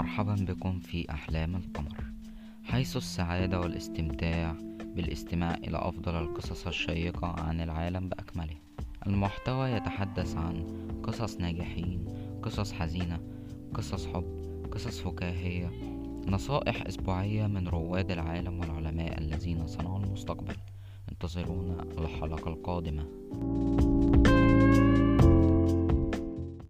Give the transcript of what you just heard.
مرحبا بكم في أحلام القمر. حيث السعادة والاستمتاع بالاستماع إلى أفضل القصص الشيقة عن العالم بأكمله. المحتوى يتحدث عن قصص ناجحين قصص حزينة قصص حب قصص فكاهية نصائح أسبوعية من رواد العالم والعلماء الذين صنعوا المستقبل. انتظرونا الحلقة القادمة.